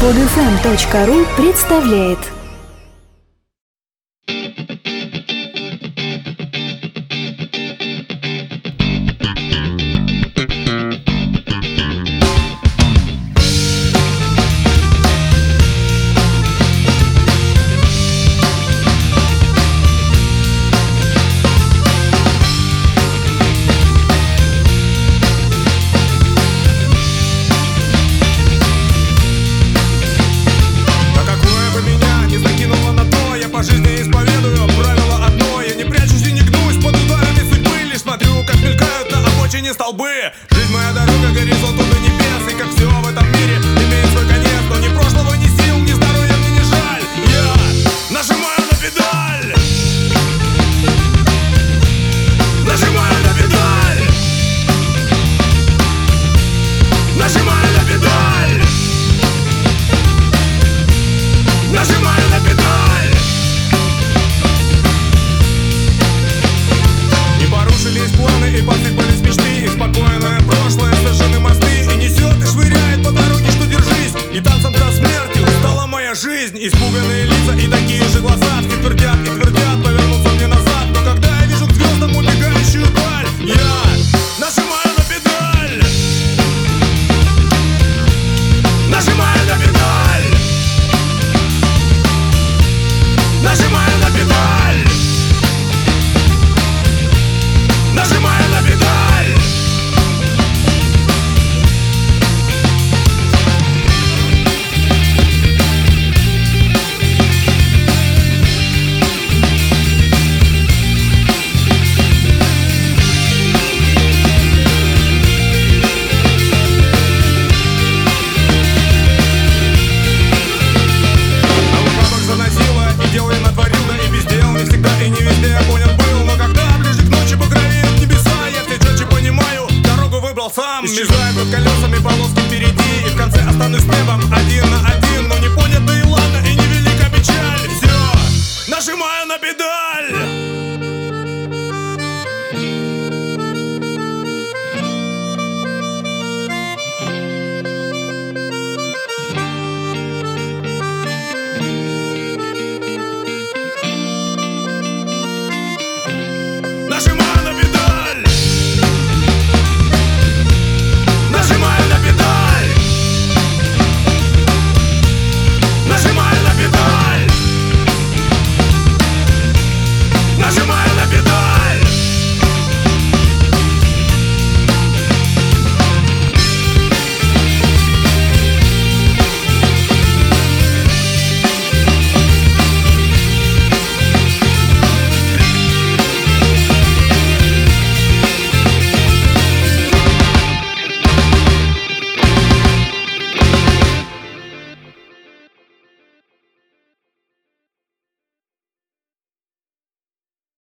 Подфм.ру представляет. столбы. Жизнь моя дорога, горизонт Испуганные лица и такие же глаза и твердят и твердят, повернув Между колесами полоски впереди. И в конце останусь с небом один на один.